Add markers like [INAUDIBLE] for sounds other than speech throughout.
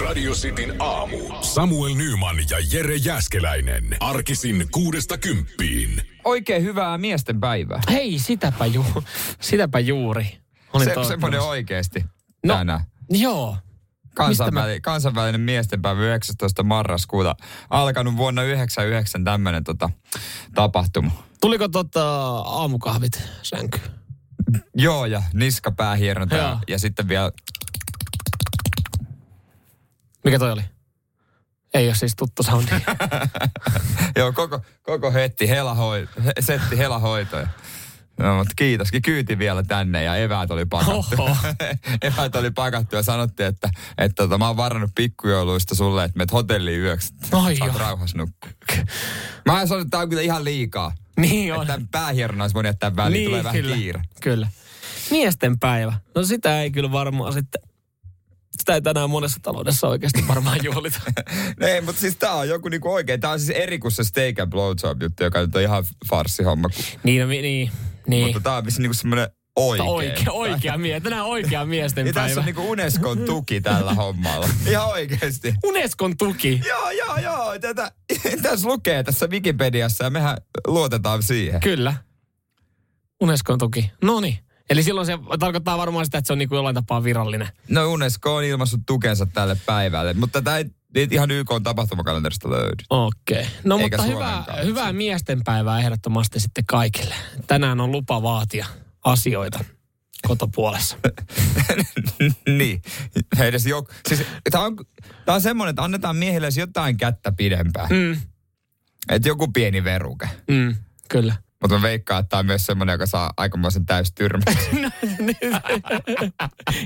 Radio Cityn aamu. Samuel Nyman ja Jere Jäskeläinen. Arkisin kuudesta kymppiin. Oikein hyvää miesten päivää. Hei, sitäpä, ju, sitäpä juuri. Olin Se, semmoinen oikeasti No, tänään. Joo. Kansainväli, kansainvälinen miestenpäivä 19. marraskuuta. Alkanut vuonna 99 tämmöinen tota, tapahtuma. Tuliko tota aamukahvit sänkyyn? Joo, ja niskapäähieronta ja, ja sitten vielä Mikä toi oli? Ei ole siis tuttu soundi. [LAUGHS] Joo, koko, koko hetti helahoi, he, setti helahoitoja. No, mutta kiitoskin. Kyyti vielä tänne ja eväät oli pakattu. [LAUGHS] Eväät oli pakattu ja sanottiin, että, että tota, mä oon varannut pikkujouluista sulle, että menet hotelliin yöksi. Ai Saat rauhassa nukkua. Mä en sanonut, että tää on kyllä ihan liikaa. niin on. Että päähierona olisi voinut jättää väliin, niin, tulee vähän kyllä. kiire. Kyllä. Miesten päivä. No sitä ei kyllä varmaan sitten, sitä ei tänään monessa taloudessa oikeasti varmaan [LAUGHS] juhlita. Ei, mutta siis tää on joku niinku oikein. Tää on siis eri kuin se steak and blowjob juttu, joka nyt on ihan farssihomma. Niin, no, niin, niin. Mutta tää on vissi niinku semmoinen oikein. Oikea, oikea mies. Tänään oikea miesten Ja tässä päivä. on niinku Unescon tuki tällä hommalla. Ihan oikeesti. Unescon tuki. Joo, joo, joo. Tätä, tässä lukee tässä Wikipediassa ja mehän luotetaan siihen. Kyllä. Unescon tuki. No niin. Eli silloin se tarkoittaa varmaan sitä, että se on niin kuin jollain tapaa virallinen. No Unesco on ilmaissut tukensa tälle päivälle, mutta tämä ei, ihan YK on tapahtumakalenterista löydy. Okei. Okay. No Eikä mutta hyvää, hyvää miesten päivää ehdottomasti sitten kaikille. Tänään on lupa vaatia asioita kotopuolessa. [LAUGHS] niin. Edes joku, siis, tämä on, tää on semmoinen, että annetaan miehille jotain kättä pidempään. Mm, Että joku pieni veruke. mm, kyllä. Mutta mä veikkaan, että tämä on myös semmoinen, joka saa aikamoisen täystyrmäyksen. [LAUGHS]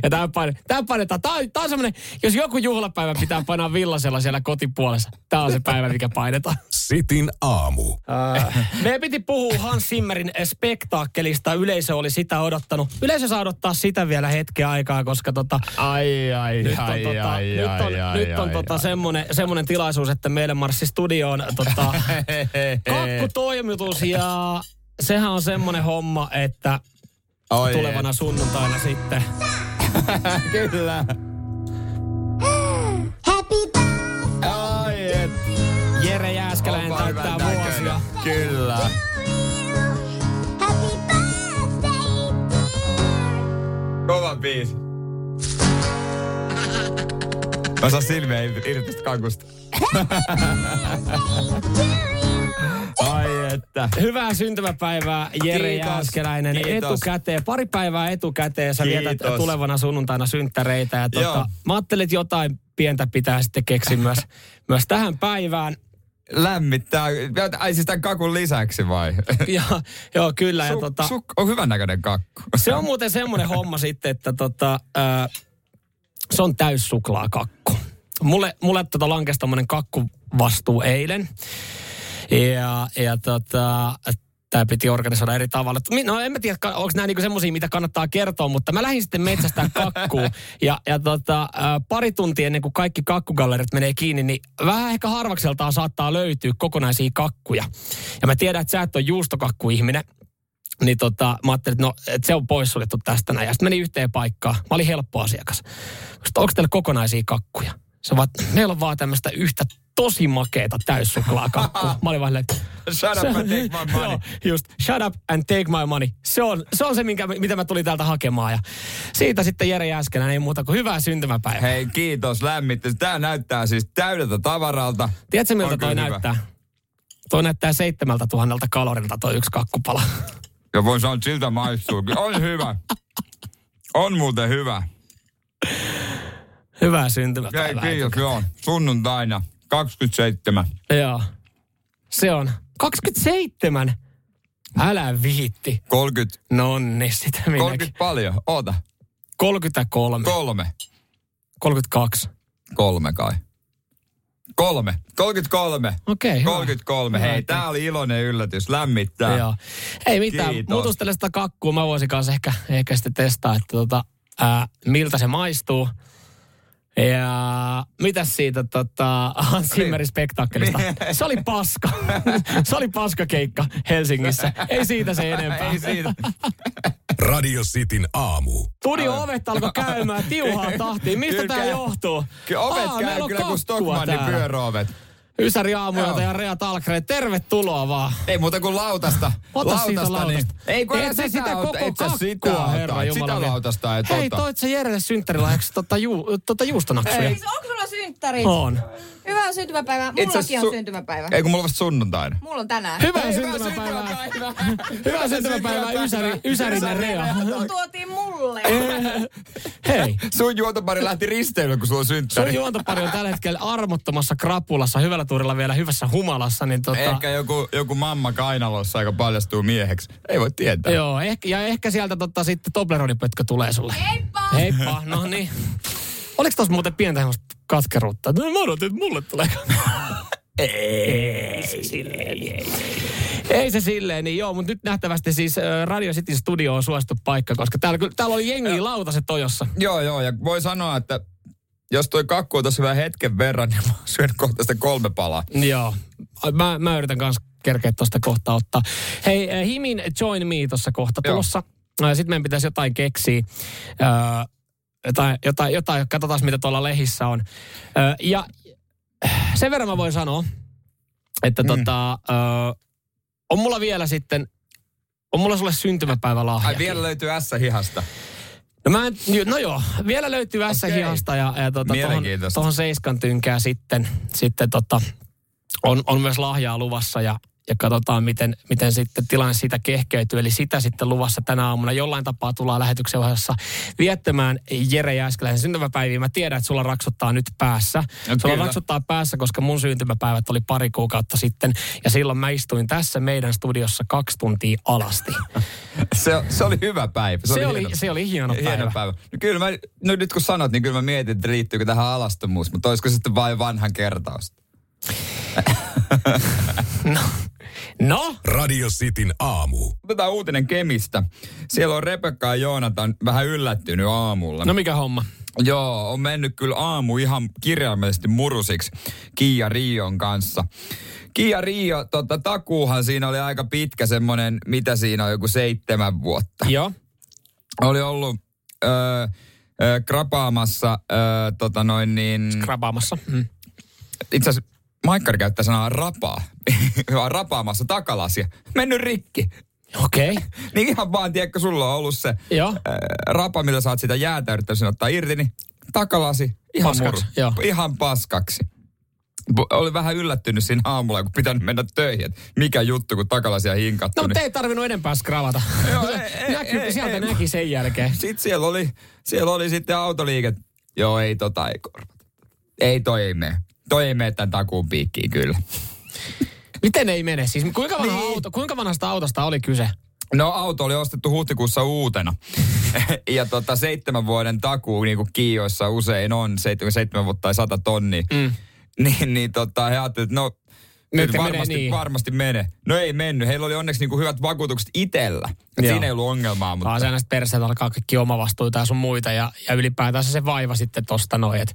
ja tämä paine, tämä painetaan. Tämä on, on semmoinen, jos joku juhlapäivä pitää painaa villasella siellä kotipuolessa. Tämä on se päivä, mikä painetaan. Sitin aamu. Äh, meidän piti puhua Hans Zimmerin spektaakkelista. Yleisö oli sitä odottanut. Yleisö saa odottaa sitä vielä hetken aikaa, koska tota, ai, ai, nyt on, tota, nyt on, nyt on tota semmonen, semmonen tilaisuus, että meille marssi studioon tota, [LAUGHS] kakkutoimitus ja sehän on semmonen homma, että Oi, tulevana sunnuntaina sitten. [LAUGHS] Kyllä. Happy birthday Ai, et. Jere Jääskeläinen täyttää vuosia. Kyllä. Happy birthday Kova biisi. Mä saan silmiä irti tästä kakusta. Ai että. Hyvää syntymäpäivää Jere Kiitos, Jääskeläinen. kiitos. Etukäteen, pari päivää etukäteen sä Kiitos. vietät tulevana sunnuntaina synttäreitä. Ja tota, mä ajattelin, että jotain pientä pitää sitten keksiä myös, [LAUGHS] myös tähän päivään. Lämmittää. Ai siis tämän kakun lisäksi vai? [LAUGHS] Ja, joo, kyllä. Ja Su, tota, su, on hyvän näköinen kakku. se on muuten semmoinen homma sitten, että tota, ää, se on täyssuklaakakku. Mulle, mulle tota lankesi tommonen kakkuvastuu eilen. Ja, ja tota, tämä piti organisoida eri tavalla. No en mä tiedä, onko nämä niinku semmoisia, mitä kannattaa kertoa, mutta mä lähdin sitten metsästään [LAUGHS] kakkuun. Ja, ja tota, pari tuntia ennen kuin kaikki kakkugallerit menee kiinni, niin vähän ehkä harvakseltaan saattaa löytyä kokonaisia kakkuja. Ja mä tiedän, että sä et ole juustokakkuihminen. Niin tota, mä ajattelin, että no, että se on poissuljettu tästä näin. Ja sitten menin yhteen paikkaan. Mä olin helppo asiakas. Sitten onko teillä kokonaisia kakkuja? Se vaan, meillä on vaan tämmöistä yhtä tosi makeeta täyssuklaakakkua. Mä olin vaan, Shut up and take my money. Joo, just, shut up and take my money. Se on se, on se minkä, mitä mä tulin täältä hakemaan. Ja siitä sitten Jere Jääskelän ei muuta kuin hyvää syntymäpäivää. Hei, kiitos lämmittely. Tää näyttää siis täydeltä tavaralta. Tiedätkö miltä On toi hyvä. näyttää? Toi näyttää seitsemältä tuhannelta kalorilta toi yksi kakkupala. Ja voin sanoa, että siltä maistuukin. On hyvä. On muuten hyvä. Hyvää Hei, syntymäpäivää. kiitos, joo. Sunnuntaina 27. Joo. Se on 27. Älä viitti. 30, Nonni, sitä minäkin. 30 paljon. Oota. 33. Kolme. 32. Kolme kai. Kolme. 33. Okei, hyvä. 33. Hyvä, Hei, että- tää oli iloinen yllätys. Lämmittää. Joo. Ei mitään, mutustele sitä kakkua. Mä voisin kanssa ehkä, ehkä sitten testaa, että tota, ää, miltä se maistuu. Ja mitäs siitä tota, [LAUGHS] Hans Zimmerin spektaakkelista? Se oli paska. se oli paskakeikka Helsingissä. Ei siitä se enempää. Ei siitä. Radio Cityn aamu. Studio ovet alkoi käymään tiuhaa tahtiin. Mistä Kyllä tämä käy. johtuu? Kyllä ovet Aa, käy kyllä kuin kakkua Stockmannin pyöröovet. Ysäri aamuilta Joo. ja Rea Talkre, tervetuloa vaan. Ei muuta kuin lautasta. Ota siitä lautasta. Niin. Ei kun Et sä sitä koko et sä sitä kakkua, herra Jumala. Sitä lautasta et Hei, ota. toit sä Jerelle synttärilahjaksi tota, ju, tota juustonaksuja? Siis onko sulla synttärit? On. Hyvää syntymäpäivää. Mullakin su- on syntymäpäivä. Ei kun mulla on vasta sunnuntaina. Mulla on tänään. Hyvää syntymäpäivää. [LAUGHS] Hyvää syntymäpäivää Ysäri, Ysärin Rea. Kun tuotiin mulle. [LAUGHS] Hei, Sun juontopari lähti risteilyyn, kun sulla on sun synttäri. juontopari on tällä hetkellä armottomassa krapulassa, hyvällä tuurilla vielä hyvässä humalassa, niin tota... Ehkä joku, joku mamma kainalossa, joka paljastuu mieheksi. Ei voi tietää. Joo, ehkä, ja ehkä sieltä tota, sitten Tobleronipötkö tulee sulle. Heippa! Heippa, no niin. Oliko tossa muuten pientä katkeruutta? No, mä odotin, että mulle tulee. [LAUGHS] ei se silleen, ei, ei se silleen, niin joo, mutta nyt nähtävästi siis äh, Radio City Studio on suosittu paikka, koska täällä, kyllä- täällä oli jengi lautaset tojossa. Joo, joo, ja voi sanoa, että jos toi kakku on tässä vielä hetken verran, [LAUGHS] niin mä syönyt kohta sitä kolme palaa. Joo, mä, mä yritän kanssa kerkeä tuosta kohta ottaa. Hei, äh, Himin Join Me tuossa kohta Joo. tulossa. Sitten meidän pitäisi jotain keksiä. Äh, jotain, jotain, jotain, katsotaan mitä tuolla lehissä on. Äh, ja sen verran mä voin sanoa, että mm. tota, äh, on mulla vielä sitten, on mulla sulle syntymäpäivälahja. Ai vielä löytyy S-hihasta. No, mä en, no joo, vielä löytyy S-hihasta ja, ja tota, tohon, tohon seiskan tynkää sitten, sitten tota, on, on myös lahjaa luvassa ja, ja katsotaan, miten, miten sitten tilanne siitä kehkeytyy. Eli sitä sitten luvassa tänä aamuna jollain tapaa tullaan lähetyksen ohjassa viettämään Jere Jääskeläisen syntymäpäiviä. Mä tiedän, että sulla raksuttaa nyt päässä. No sulla kyllä. raksuttaa päässä, koska mun syntymäpäivät oli pari kuukautta sitten. Ja silloin mä istuin tässä meidän studiossa kaksi tuntia alasti. [LAUGHS] Se, se oli hyvä päivä. Se oli, hieno- se oli hieno päivä. Hieno päivä. No kyllä mä, no nyt kun sanot, niin kyllä mä mietin, että liittyykö tähän alastomuus, mutta olisiko sitten vain vanhan kertausta? No, Radio Cityn aamu. Otetaan uutinen Kemistä. Siellä on Rebekka ja Joonatan vähän yllättynyt aamulla. no mikä homma? Joo, on mennyt kyllä aamu ihan kirjaimellisesti murusiksi Kiia Rion kanssa. Kiia Rio, tota, takuuhan siinä oli aika pitkä semmoinen, mitä siinä on, joku seitsemän vuotta. Joo. Oli ollut öö, krapaamassa, öö, tota noin niin, Krapaamassa. Mm. itse asiassa Maikkari käyttää sanaa rapaa. [LAUGHS] Rapaamassa takalasia. Mennyt rikki. Okei. Okay. [LAUGHS] Niin ihan vaan, tiedätkö, sulla on ollut se Joo. ää, rapa, mitä saat sitä jäätä yrittänyt ottaa irti, niin takalasi ihan Paskaksi, muru. Ihan paskaksi. Oli vähän yllättynyt siinä aamulla, kun pitänyt mennä töihin. että Mikä juttu, kun takalasia hinkattu. No, niin. mutta ei tarvinnut enempää skravata. Joo, ei, ei, Näkyy, ei, sieltä ei. näki sen jälkeen. Sitten siellä oli, siellä oli sitten autoliike. Joo, ei tota ei korvata. Ei toi ei mene. Toi ei mene tämän takuun piikkiin kyllä. Miten ei mene? Siis kuinka, vanha Niin. auto, kuinka vanhasta autosta oli kyse? No auto oli ostettu huhtikuussa uutena. [LAUGHS] ja tota seitsemän vuoden takuu, niin kuin Kiioissa usein on, seitsemän, seitsemän vuotta tai sata tonnia. Mm. [LAUGHS] Niin, niin tota, he ajattelivat, että no, Nyt nyt menee varmasti, niin. varmasti menee. No ei mennyt. Heillä oli onneksi niin kuin hyvät vakuutukset itsellä. Et Joo. Siinä ei ollut ongelmaa. Mutta... Vaan se näistä perseet alkaa kaikki omavastuita ja sun muita ja, ja ylipäätään se vaiva sitten tosta noin. Et.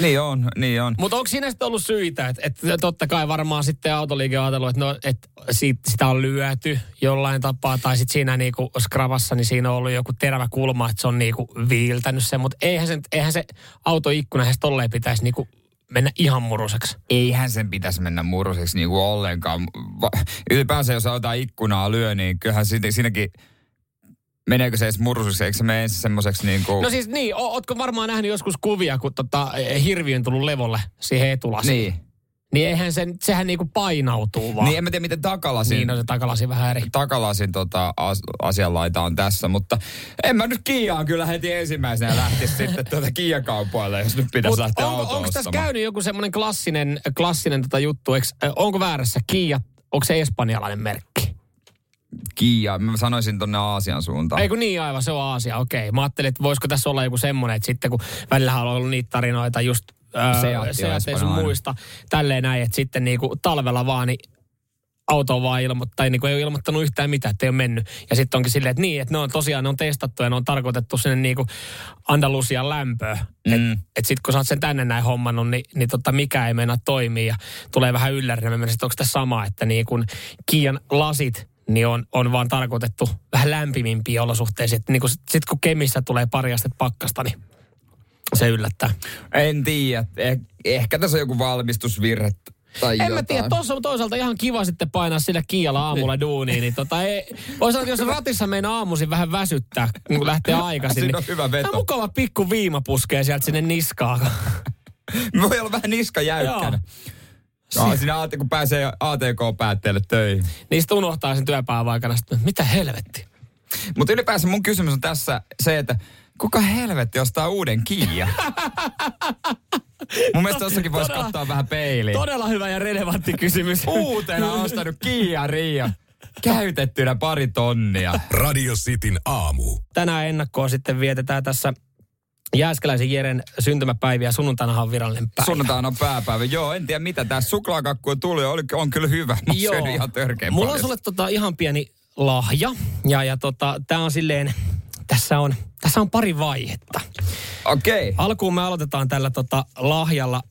Niin on, niin on. Mutta onko siinä sitten ollut syitä? Että et totta kai varmaan sitten autoliike on ajatellut, että no, et sit, sitä on lyöty jollain tapaa. Tai sitten siinä niinku skravassa, niin siinä on ollut joku terävä kulma, että se on niinku viiltänyt sen. Mutta eihän, sen, eihän se autoikkuna edes tolleen pitäisi niinku mennä ihan muruseksi. Eihän sen pitäisi mennä muruseksi niin kuin ollenkaan. Va- Ylipäänsä jos jotain ikkunaa lyö, niin kyllähän siinä, siinäkin meneekö se edes muruseksi, eikö se mene ensin semmoiseksi niin kuin... No siis niin, o- ootko varmaan nähnyt joskus kuvia, kun tota, eh, hirvi on tullut levolle siihen etulasiin. niin. Niin eihän sen, sehän niinku painautuu vaan. Niin en mä tiedä, miten takalasin, niin on se takalasi vähän eri. takalasin tota, as, asianlaita on tässä, mutta en mä nyt Kiaan kyllä heti ensimmäisenä lähtisi sitten tuota Kia-kaupoille, jos nyt pitäisi Mut lähteä onko, autoa onko tässä käynyt joku semmoinen klassinen, klassinen tota juttu, eks, äh, onko väärässä Kia, onko se espanjalainen merkki? Kia, mä sanoisin tonne Aasian suuntaan. Ei kun niin aivan, se on Aasia, okei. Mä ajattelin, että voisiko tässä olla joku semmoinen, että sitten kun välillä on ollut niitä tarinoita just Seat ei sun muista, tälleen näin, että sitten niinku talvella vaan niin auto vaan ilmo, tai niinku ei ole ilmoittanut yhtään mitään, että ei ole mennyt. Ja sitten onkin silleen, että niin, että ne on tosiaan ne on testattu ja ne on tarkoitettu sinne niinku Andalusian lämpöön. Mm. Että et sitten kun sä oot sen tänne näin hommannut, niin, niin tota mikä ei meinaa toimia ja tulee vähän yllärinä. Mä menisin, että onko tämä sama, että niin kun Kiian lasit, niin on, on vaan tarkoitettu vähän lämpimimpiä olosuhteisiin. Niin sitten sit kun Kemissä tulee pari astetta pakkasta, niin se yllättää. En tiedä. Eh, ehkä tässä on joku valmistusvirhe tai En jotain. mä tiedä, tuossa on toisaalta ihan kiva sitten painaa sillä kiialla aamulla duuniin. Niin tota, ei, voi sanoa, että jos ratissa meinaa aamuisin vähän väsyttää, kun lähtee [LAUGHS] aikaisin. Siinä on niin hyvä veto. tää mukava pikku viima puskee sieltä sinne niskaan. [LAUGHS] Voi olla vähän niska jäykkänä. No, siinä AT, kun pääsee ATK-päätteelle töihin. Niistä unohtaa sen työpäivän aikana, sitten, mitä helvetti. Mutta ylipäänsä mun kysymys on tässä se, että kuka helvetti ostaa uuden Kia? mun mielestä tossakin voisi katsoa vähän peiliin. Todella hyvä ja relevantti kysymys. Uutena ostanut Kia Rio. Käytettynä pari tonnia. Radio Cityn aamu. Tänään ennakkoon sitten vietetään tässä Jääskeläisen Jeren syntymäpäiviä. Sunnuntainahan on virallinen päivä. Sunnuntaina on pääpäivä. Joo, en tiedä mitä. Tää suklaakakku on ja oli, on kyllä hyvä. Mä syönyt ihan törkeän Mulla on paljon. sulle tota ihan pieni lahja. Ja, ja tota, tää on silleen, tässä on, tässä on pari vaihetta. Okei. Okay. Alkuun me aloitetaan tällä tota lahjalla.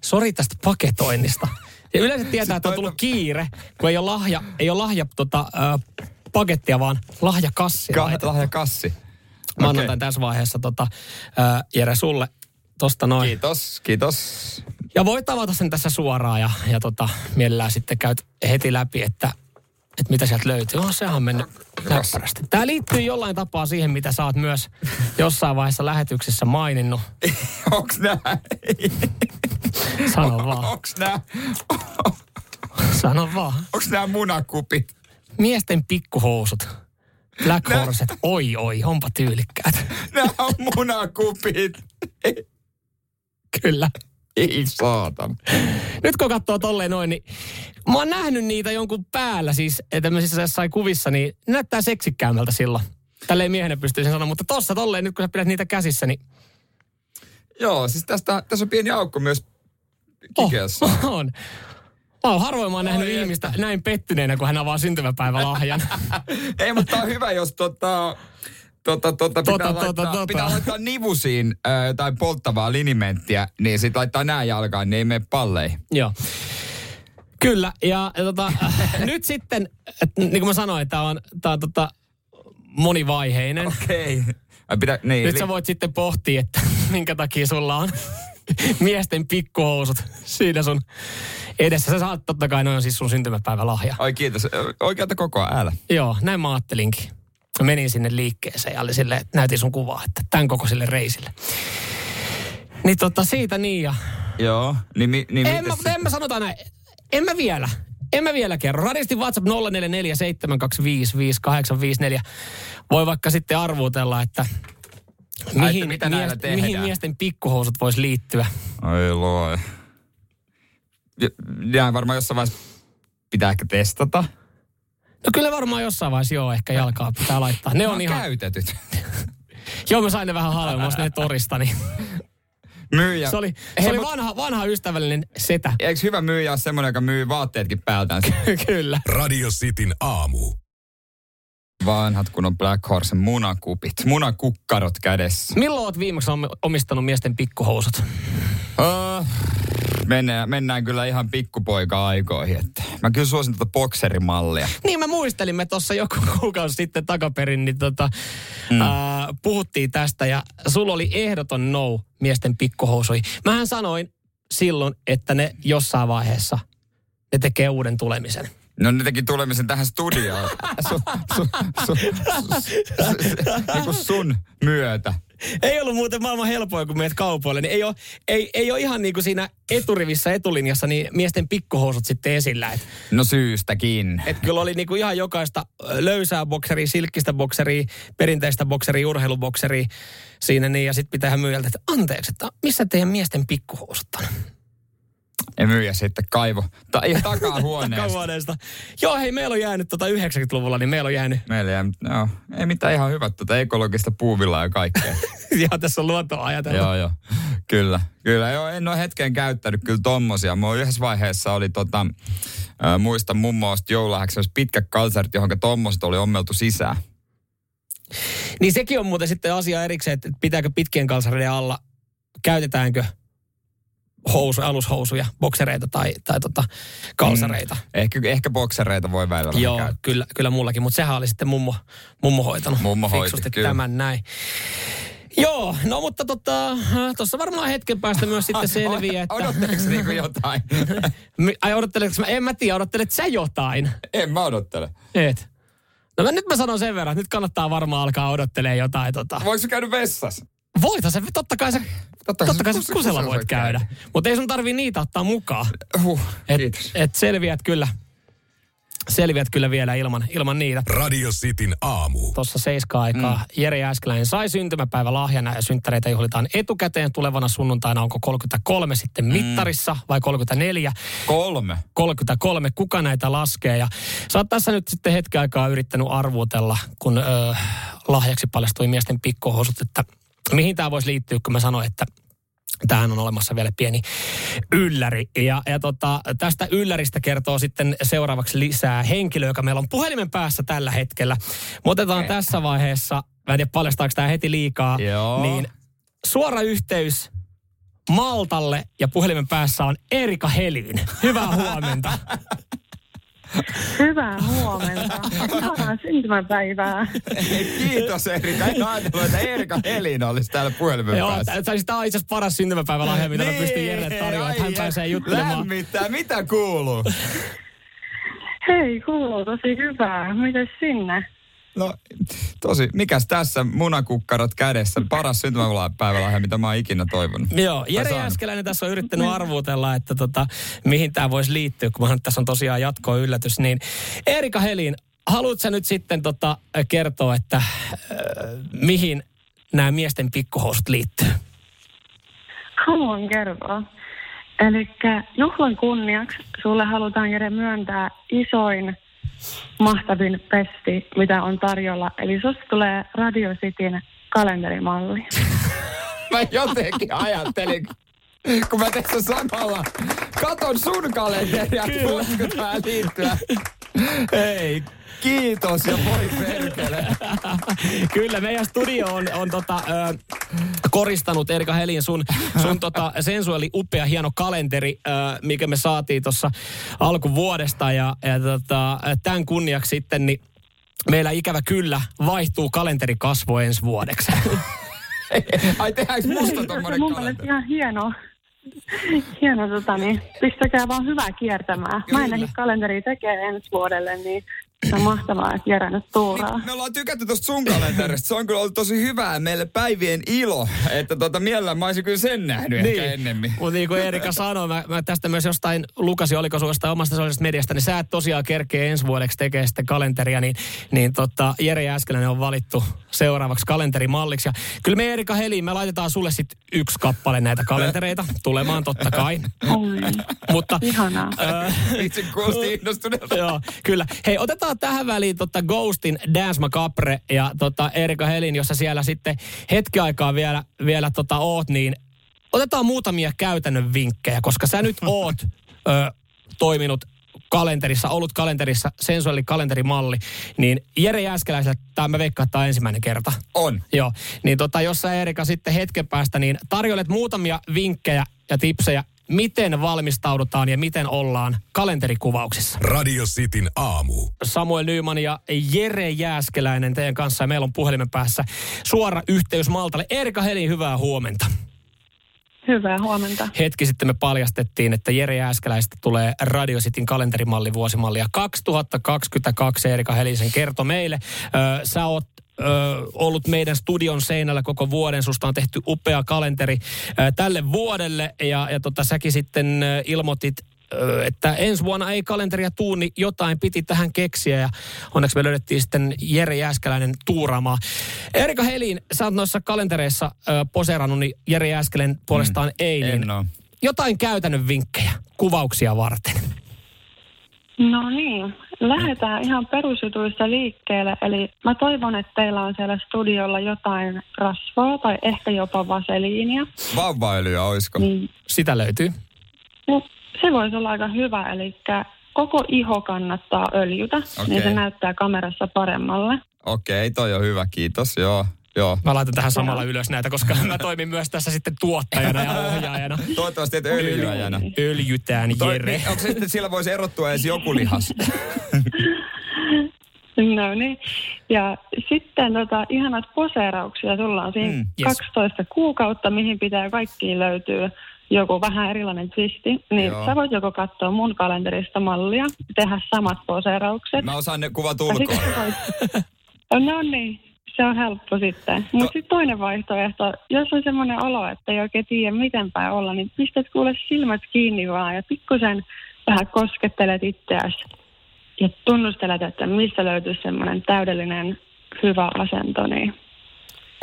Sori tästä paketoinnista. Ja yleensä tietää, että on tullut kiire, kun ei ole lahja, ei ole lahja tota, ö, pakettia, vaan lahjakassi. Ka- lahjakassi. Mä annan Okei. tämän tässä vaiheessa tota, ö, Jere sulle tosta noin. Kiitos, kiitos. Ja voit avata sen tässä suoraan ja, ja tota, mielellään sitten käyt heti läpi, että, että mitä sieltä löytyy. Oh, sehän on mennyt näppärästi. Tämä liittyy jollain tapaa siihen, mitä sä oot myös jossain vaiheessa lähetyksessä maininnut. [LAUGHS] Onks nää? Sano vaan, Onks nää? sano vaan. Onks nää munakupit? Miesten pikkuhousut. Black Nä- Horset. Oi, oi, onpa tyylikkäät. Nää on munakupit. Kyllä. Ei saatan. Nyt kun katsoo tolleen noin, niin mä oon nähnyt niitä jonkun päällä siis tämmöisissä jossain kuvissa, niin näyttää seksikkäämmältä silloin. Tälleen miehenä pystyy sen sanoa, mutta tossa tolleen nyt kun sä pidät niitä käsissä, niin Joo, siis tästä, tässä on pieni aukko myös kikeessä. oh, [LAUGHS] on. Mä oon harvoin mä oon nähnyt Oi, ihmistä näin pettyneenä, kun hän avaa syntymäpäivälahjan. [LAUGHS] Ei, mutta on hyvä, jos tota, tota, tota, pitää, Tota, laittaa, tota, tota. pitää laittaa nivusiin äh, jotain polttavaa linimenttiä, niin sit laittaa nää jalkaan, niin ei mene palleihin. Joo. Kyllä, ja, ja tota, [LAUGHS] nyt sitten, et, niin kuin mä sanoin, tämä on, tää on tota, monivaiheinen. Okei. Okay. Pitä, niin, Nyt eli- sä voit sitten pohtia, että [LAUGHS] minkä takia sulla on [LAUGHS] miesten pikkuhousut siinä sun edessä. Sä saat totta kai, noin on siis sun syntymäpäivälahja. Oi kiitos. Oikealta koko äällä. Joo, näin mä ajattelinkin. Menin sinne liikkeeseen ja oli sille, että näytin sun kuvaa, että tämän kokoiselle reisille. Niin tota siitä niin ja... Joo. Niin, mi, niin En mä, en mä sanota näin. En mä vielä. En mä vielä kerro. Radistin WhatsApp 0447255854. Voi vaikka sitten arvuutella, että mihin, mitä näillä tehdään? mihin miesten pikkuhousut voisi liittyä. Oi loi. Ja varmaan jossain vaiheessa pitää ehkä testata. No kyllä varmaan jossain vaiheessa joo, ehkä jalkaa pitää laittaa. Ne on ihan... käytetyt. [LAUGHS] Joo, mä sain ne vähän halvemmassa ne torista, niin Myyjä. se oli, Hei, se oli mut- vanha, vanha ystävällinen setä. Eikö hyvä myyjä ole semmoinen, joka myy vaatteetkin päältään? [LAUGHS] kyllä. Radio Cityn aamu. Vanhat kun on Black Horse munakupit. Munakukkarot kädessä. Milloin oot viimeksi om- omistanut miesten pikkuhousut? Uh, mennään, mennään kyllä ihan pikkupoika-aikoihin. Että mä kyllä suosin tuota bokserimallia. Niin me muistelimme tuossa joku kuukausi sitten takaperin, niin tota, mm. ää, puhuttiin tästä ja sulla oli ehdoton no miesten pikkuhousuihin. Mähän sanoin silloin, että ne jossain vaiheessa ne tekee uuden tulemisen. No ne teki tulemisen tähän studioon. Niin sun myötä. Ei ollut muuten maailman helpoin, kun meet kaupoille, niin ei ole, ei, ei ole ihan niin kuin siinä eturivissä etulinjassa niin miesten pikkuhousut sitten esillä. Et, No syystäkin. et kyllä oli niin kuin ihan jokaista löysää bokseria, silkkistä bokseria, perinteistä bokseria, urheilubokseria siinä niin. Ja sitten pitää myyjältä, että anteeksi, että missä teidän miesten pikkuhousut on? Ja myyjä sitten kaivo. Ta, ihan takahuoneesta. [LAUGHS] Takahuoneesta. Joo, hei, meillä on jäänyt tota 90-luvulla, niin meillä on jäänyt Meillä jää, no, ei mitään ihan hyvät tuota ekologista puuvillaa ja kaikkea. [LAUGHS] ihan tässä on luontoa ajatella. joo, joo. Kyllä, kyllä. Joo, en ole hetken käyttänyt kyllä tommosia. Mulla yhdessä vaiheessa oli tota, äh, muistan mummo osti joululahjaksi pitkät kalsarit, johon tommoset oli ommeltu sisään. Niin sekin on muuten sitten asia erikseen, että pitääkö pitkien kalsareiden alla, käytetäänkö housu, alushousuja, boksereita tai, tai tota, kalsareita. Ehkä, ehkä boksereita voi välillä Joo, kyllä, kyllä mullakin, mutta sehän oli sitten mummo, mummo hoitanut Mummo hoiti, fiksusti kyllä. tämän näin. Joo, no mutta tota, tuossa varmaan hetken päästä myös sitten [LAUGHS] selviää, että... Odotteleeko niinku jotain? [LAUGHS] Ai odotteletko mä? En mä tiedä, odottelet sä jotain? en mä odottele. Et. No mä, nyt mä sanon sen verran, että nyt kannattaa varmaan alkaa odottelee jotain tota. Voiko käydä vessassa? Voithan se, totta kai sä, totta, kai kai sä kus- kusella kusella voit käydä. käydä. Mutta ei sun tarvii niitä ottaa mukaan. Huh, Et, kiitos. et selviät kyllä, selviät kyllä vielä ilman, ilman niitä. Radio Cityn aamu. Tuossa seiska aikaa mm. Jere Jääskeläinen sai syntymäpäivä lahjana ja synttäreitä juhlitaan etukäteen tulevana sunnuntaina. Onko 33 sitten mittarissa vai 34? Kolme. 33, kuka näitä laskee. Ja sä oot tässä nyt sitten hetken aikaa yrittänyt arvuutella, kun ö, lahjaksi paljastui miesten pikkuhousut, että mihin tämä voisi liittyä, kun mä sanoin, että tähän on olemassa vielä pieni ylläri. Ja, ja tota, tästä ylläristä kertoo sitten seuraavaksi lisää henkilö, joka meillä on puhelimen päässä tällä hetkellä. Me otetaan tässä vaiheessa, mä en tiedä paljastaako tämä heti liikaa, Joo. niin suora yhteys Maltalle ja puhelimen päässä on Erika Helin. Hyvää huomenta. [LAUGHS] Hyvää huomenta. Ihanaa syntymäpäivää. Kiitos Erika. En ajatellut, että Erika Helina olisi täällä puhelimen Joo, päässä. tää, tää on itse asiassa paras syntymäpäivälahja, mitä mä pystyn Jere tarjoamaan, että hän Niin, pääsee juttelemaan. Lämmittää. Mitä kuuluu? Hei, kuuluu tosi hyvää. Mites sinne? No tosi, mikäs tässä munakukkarot kädessä, paras syntymäpäivälahja, mitä mä oon ikinä toivonut. Joo, Jere saanut. Jääskeläinen tässä on yrittänyt arvuutella, että tota, mihin tämä voisi liittyä, kun mä, tässä on tosiaan jatkoa yllätys. Niin Erika Helin, haluatko sä nyt sitten tota, kertoa, että äh, mihin nämä miesten pikkuhousut liittyy? Haluan kertoa. Eli juhlan kunniaksi sulle halutaan Jere myöntää isoin, mahtavin pesti, mitä on tarjolla. Eli susta tulee Radio Cityn kalenterimalli. [LAUGHS] Mä jotenkin ajattelin, kun mä tässä samalla katon sun kalenteria, että voisiko tää liittyä. Hei, kiitos ja voi perkele. Kyllä, meidän studio on, on tota, ö, koristanut Erika Helin sun, sun tota, sensuaali upea hieno kalenteri, ö, mikä me saatiin tuossa alkuvuodesta. Ja, ja tota, tämän kunniaksi sitten, niin meillä ikävä kyllä vaihtuu kalenterikasvo ensi vuodeksi. Ai tehdäänkö musta tommonen mun mielestä kalenteri? ihan hieno. [LAUGHS] Hieno, tota, niin pistäkää vaan hyvää kiertämään. Mä Kyllä. en ehdi kalenteria tekee ensi vuodelle, niin se on mahtavaa, että Jere nyt tuuraa. Niin, me ollaan tykätty tosta sun kalenterista. Se on kyllä ollut tosi hyvää meille päivien ilo. Että tota, mielellään mä olisin kyllä sen nähnyt niin. ehkä ennemmin. Mutta niin kuin Erika sanoi, mä, mä tästä myös jostain lukasin, oliko sun jostain omasta sosiaalisesta mediasta, niin sä et tosiaan kerkeä ensi vuodeksi tekee sitten kalenteria, niin, niin tota, Jere Jääskeläinen on valittu seuraavaksi kalenterimalliksi. Ja kyllä me Erika Heli, me laitetaan sulle sitten yksi kappale näitä kalentereita tulemaan totta kai. Oi, Mutta ihanaa. Itse kuulosti [LAUGHS] innostuneelta. Joo, kyllä. Hei, otetaan tähän väliin tota Ghostin Dance Macabre ja tota Erika Helin, jossa siellä sitten hetki aikaa vielä, vielä tota oot, niin otetaan muutamia käytännön vinkkejä, koska sä nyt [LAUGHS] oot ö, toiminut kalenterissa, ollut kalenterissa, sensuaalikalenterimalli, niin Jere Jääskeläisellä, tämä mä veikkaan, että tämä on ensimmäinen kerta. On. Joo, niin tota, jos sä Erika sitten hetken päästä, niin tarjoilet muutamia vinkkejä ja tipsejä, miten valmistaudutaan ja miten ollaan kalenterikuvauksissa. Radio Cityn aamu. Samuel Nyman ja Jere Jääskeläinen teidän kanssa ja meillä on puhelimen päässä suora yhteys Maltalle. Erika Helin, hyvää huomenta. Hyvää huomenta. Hetki sitten me paljastettiin, että Jere Jääskeläistä tulee Radio Cityn kalenterimalli vuosimallia 2022. Erika Helisen kertoi meille. Sä oot ö, ollut meidän studion seinällä koko vuoden. Susta on tehty upea kalenteri ö, tälle vuodelle ja, ja tota, säkin sitten ö, ilmoitit että ensi vuonna ei kalenteria tuu, niin jotain piti tähän keksiä ja onneksi me löydettiin sitten Jere Jääskeläinen tuuraamaan. Erika Helin, sä oot noissa kalentereissa ö, poseerannut, niin Jere Jääskeläinen puolestaan mm, ei. Niin jotain käytännön vinkkejä kuvauksia varten. No niin, lähdetään ihan perusjutuista liikkeelle. Eli mä toivon, että teillä on siellä studiolla jotain rasvaa tai ehkä jopa vaseliinia. Vauvailyä oisko? Niin, Sitä löytyy. no, se voisi olla aika hyvä. Eli koko iho kannattaa öljytä, Okei. niin se näyttää kamerassa paremmalle. Okei, toi on hyvä, kiitos, joo. Joo. Mä laitan tähän samalla ylös näitä, koska mä toimin myös tässä sitten tuottajana ja ohjaajana. Toivottavasti et öljyäjänä. Öljytään Toi, Jere. niin, onko se sitten sillä voisi erottua edes joku lihas? [LAUGHS] No niin. Ja sitten tota, ihanat poseerauksia. Sulla on siinä Mm, yes. 12 kuukautta, mihin pitää kaikkiin löytyy joku vähän erilainen twisti. Niin Joo. sä voit joko katsoa mun kalenterista mallia, tehdä samat poseeraukset. Mä osaan ne kuvat ulkoa. [LAUGHS] No niin, se on helppo sitten. Mutta To- sitten toinen vaihtoehto, jos on semmoinen olo, että ei oikein tiedä miten päin olla, niin pistät kuule silmät kiinni vaan ja pikkusen vähän koskettelet itseäsi ja tunnustelet, että mistä löytyy semmoinen täydellinen hyvä asento, niin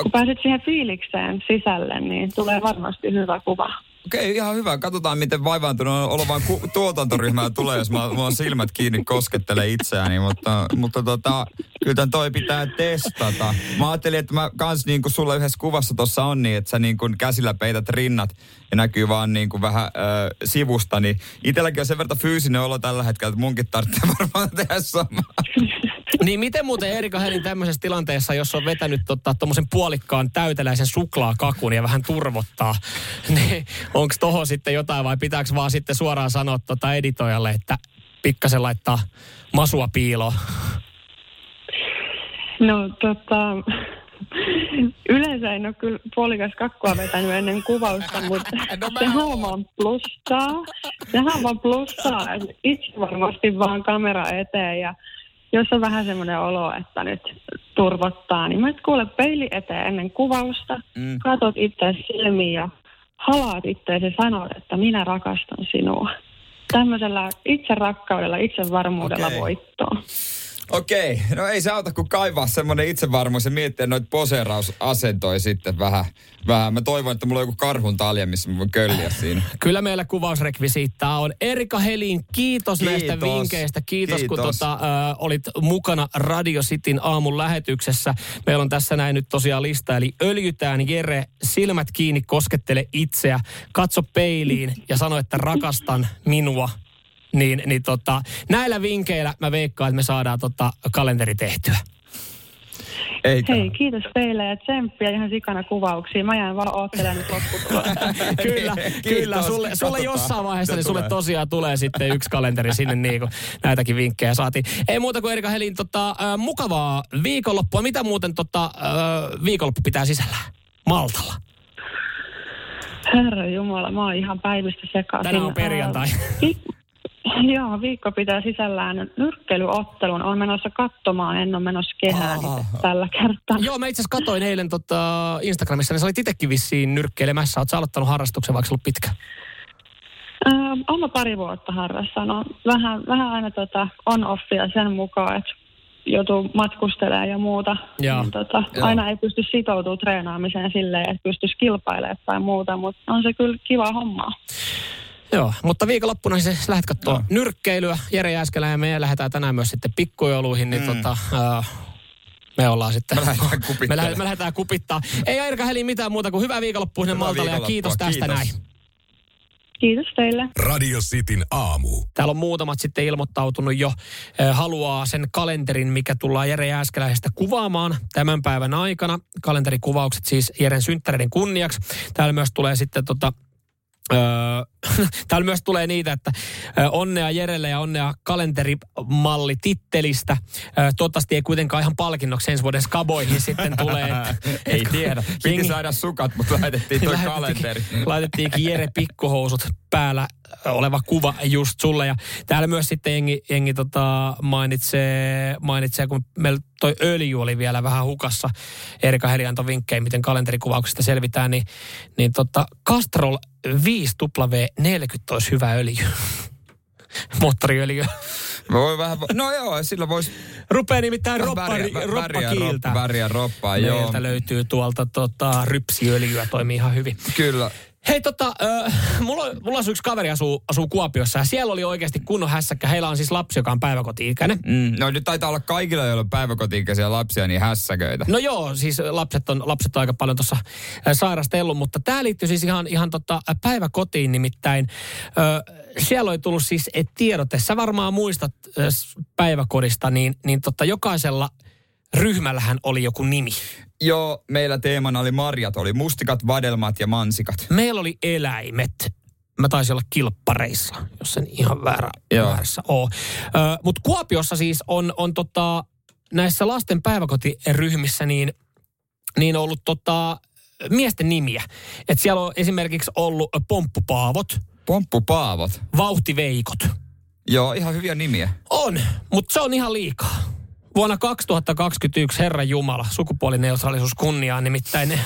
kun pääset siihen fiilikseen sisälle, niin tulee varmasti hyvä kuva. Okei, ihan hyvä. Katsotaan, miten vaivaantunut vaan ku- tuotantoryhmää tulee, jos mä, on silmät kiinni koskettele itseäni. Mutta, mutta tota, kyllä tän toi pitää testata. Mä ajattelin, että mä kans niin kuin sulla yhdessä kuvassa tuossa on niin, että sä niin kuin käsillä peität rinnat ja näkyy vaan niin kuin vähän ö, sivusta. Niin itselläkin on sen verran fyysinen olo tällä hetkellä, että munkin tarvitsee [LAUGHS] varmaan tehdä samaa. Niin miten muuten Erika Helin tämmöisessä tilanteessa, jos on vetänyt tota, tuommoisen puolikkaan täyteläisen suklaakakun ja vähän turvottaa, [LAUGHS] niin onko tohon sitten jotain vai pitääkö vaan sitten suoraan sanoa tota editoijalle, että pikkasen laittaa masua piiloon? No tota, yleensä en ole kyllä puolikas kakkua vetänyt ennen kuvausta, [LAUGHS] mutta sehän on vaan plussaa. Sehän on vaan plussaa, itse varmasti vaan kamera eteen ja jos on vähän semmoinen olo, että nyt turvottaa, niin mä et kuule peili eteen ennen kuvausta, Mm. katot itse silmiin ja halaat itseäsi ja sanot, että minä rakastan sinua. Tämmöisellä itse rakkaudella, itse varmuudella Okei. okay. voittoon. Okei, no ei se auta kuin kaivaa semmoinen itsevarmuus ja miettiä noita poseerausasentoja sitten vähän. vähän. Mä toivon, että mulla on joku karhun talja, missä mä voin kölliä siinä. [LAUGHS] Kyllä meillä kuvausrekvisiittaa on. Erika Helin, kiitos, Kiitos. näistä vinkkeistä. Kiitos, kun Kiitos. tota, ö, olit mukana Radio Cityn aamun lähetyksessä. Meillä on tässä näin nyt tosiaan lista. Eli öljytään Jere, silmät kiinni, koskettele itseä, katso peiliin ja sano, että rakastan minua. Niin, niin tota, näillä vinkkeillä mä veikkaan, että me saadaan tota kalenteri tehtyä. Eikä. Hei, kiitos teille ja tsemppiä ihan sikana kuvauksia. Mä jään vaan oottelemaan nyt lopputulosta. [LAUGHS] kyllä, Kiitos. kyllä. Sulle, sulle jossain vaiheessa, niin sulle tulee. tosiaan tulee sitten yksi kalenteri sinne niin kuin näitäkin vinkkejä saatiin. Ei muuta kuin Erika Helin, tota, äh, mukavaa viikonloppua. Mitä muuten tota, äh, viikonloppu pitää sisällään? Maltalla. Herra Jumala, mä oon ihan päivystä sekaisin. Tänään on perjantai. [LAUGHS] Joo, viikko pitää sisällään nyrkkeilyottelun. Olen menossa katsomaan, en ole menossa kehään Aa. tällä kertaa. Joo, mä itse asiassa katsoin eilen tota Instagramissa, niin sä olit itsekin vissiin nyrkkeilemässä. Sä aloittanut harrastuksen, vaikka ollut pitkä? Olen mä pari vuotta harrastanut. Vähän, vähän aina tota on-offia sen mukaan, että joutuu matkustelemaan ja muuta. Joo. Niin, tota, Joo. aina ei pysty sitoutumaan treenaamiseen silleen, että pystyisi kilpailemaan tai muuta, mutta on se kyllä kiva hommaa. Joo, mutta viikonloppuna siis lähdet katsoa Joo. nyrkkeilyä. Jere Jääskelä ja me lähdetään tänään myös sitten pikkujouluihin, niin mm. tota, äh, me ollaan sitten... Me lähdetään [LAUGHS] me, kupittelemaan. lähdetään, me lähdetään kupittaa. Ei Erika Heli mitään muuta kuin hyvää viikonloppua sinne Maltalle ja kiitos tästä kiitos. näin. Kiitos teille. Radio Cityn aamu. Täällä on muutamat sitten ilmoittautunut jo, haluaa sen kalenterin, mikä tullaan Jere Jääskeläisestä kuvaamaan tämän päivän aikana. Kalenterikuvaukset siis Jeren synttäreiden kunniaksi. Täällä myös tulee sitten tota, Öö, [LAUGHS] täällä myös tulee niitä, että onnea Jerelle ja onnea kalenterimalli tittelistä. Toivottavasti ei kuitenkaan ihan palkinnoksi ensi vuoden skaboihin sitten tulee. [LAUGHS] Ei tiedä. Piti Jengi- saada sukat, mutta laitettiin toi kalenteri. Laitettiinkin Jere pikkuhousut päällä oleva kuva just sulle. Ja täällä myös sitten jengi, jengi tota mainitsee, mainitsee, kun meillä toi öljy oli vielä vähän hukassa. Erika Heli antoi vinkkejä, miten kalenterikuvauksesta selvitään. Niin, niin tota, Castrol 5W40 olisi hyvä öljy. [LAUGHS] Moottoriöljy. Voi vähän, no joo, sillä voisi Rupeaa nimittäin roppa, väriä, roppa väriä, kiiltä. roppa, väriä roppaa, joo. Meiltä löytyy tuolta tota, rypsiöljyä, toimii ihan hyvin. Kyllä. Hei tota, äh, mulla, mulla on yksi kaveri asuu, asuu Kuopiossa ja siellä oli oikeasti kunnon hässäkkä. Heillä on siis lapsi, joka on päiväkoti-ikäinen. Mm, no nyt taitaa olla kaikilla, joilla on päiväkoti-ikäisiä lapsia, niin hässäköitä. No joo, siis lapset on, lapset on aika paljon tuossa sairastellut, mutta tämä liittyy siis ihan, ihan tota päiväkotiin nimittäin. Ö, siellä oli tullut siis et tiedote, sä varmaan muistat päiväkodista, niin, niin tota jokaisella ryhmällähän oli joku nimi. Joo, meillä teemana oli marjat, oli mustikat, vadelmat ja mansikat. Meillä oli eläimet. Mä taisin olla kilppareissa, jos en ihan väärä, Joo. väärässä ole. Mutta Kuopiossa siis on, on tota, näissä lasten päiväkotiryhmissä niin, niin ollut tota, miesten nimiä. Et siellä on esimerkiksi ollut pomppupaavot, Pomppupaavot. vauhtiveikot. Joo, ihan hyviä nimiä. On, mutta se on ihan liikaa. Vuonna 2021, Herran Jumala, sukupuolineutraalisuus kunniaan, nimittäin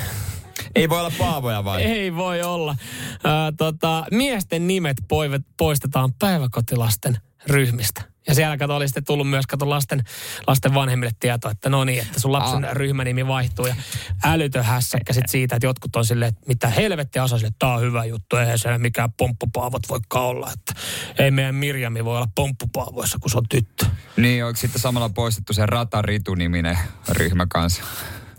Ei voi olla paavoja vai? [LAUGHS] ei voi olla. Ää, tota, miesten nimet poivet, poistetaan päiväkotilasten ryhmistä. Ja siellä kato oli sitten tullut myös kato lasten, lasten vanhemmille tieto, että no niin, että sun lapsen Ah. ryhmänimi vaihtuu. Ja älytön hässäkkä sit siitä, että jotkut on silleen, että mitä helvettiä osa sille, että tää on hyvä juttu, eihän se mikään pomppupaavot voikaan olla. Että ei meidän Mirjami voi olla pomppupaavoissa, kun se on tyttö. Niin, onko sitten samalla poistettu se Rata-Ritu-niminen ryhmä kanssa?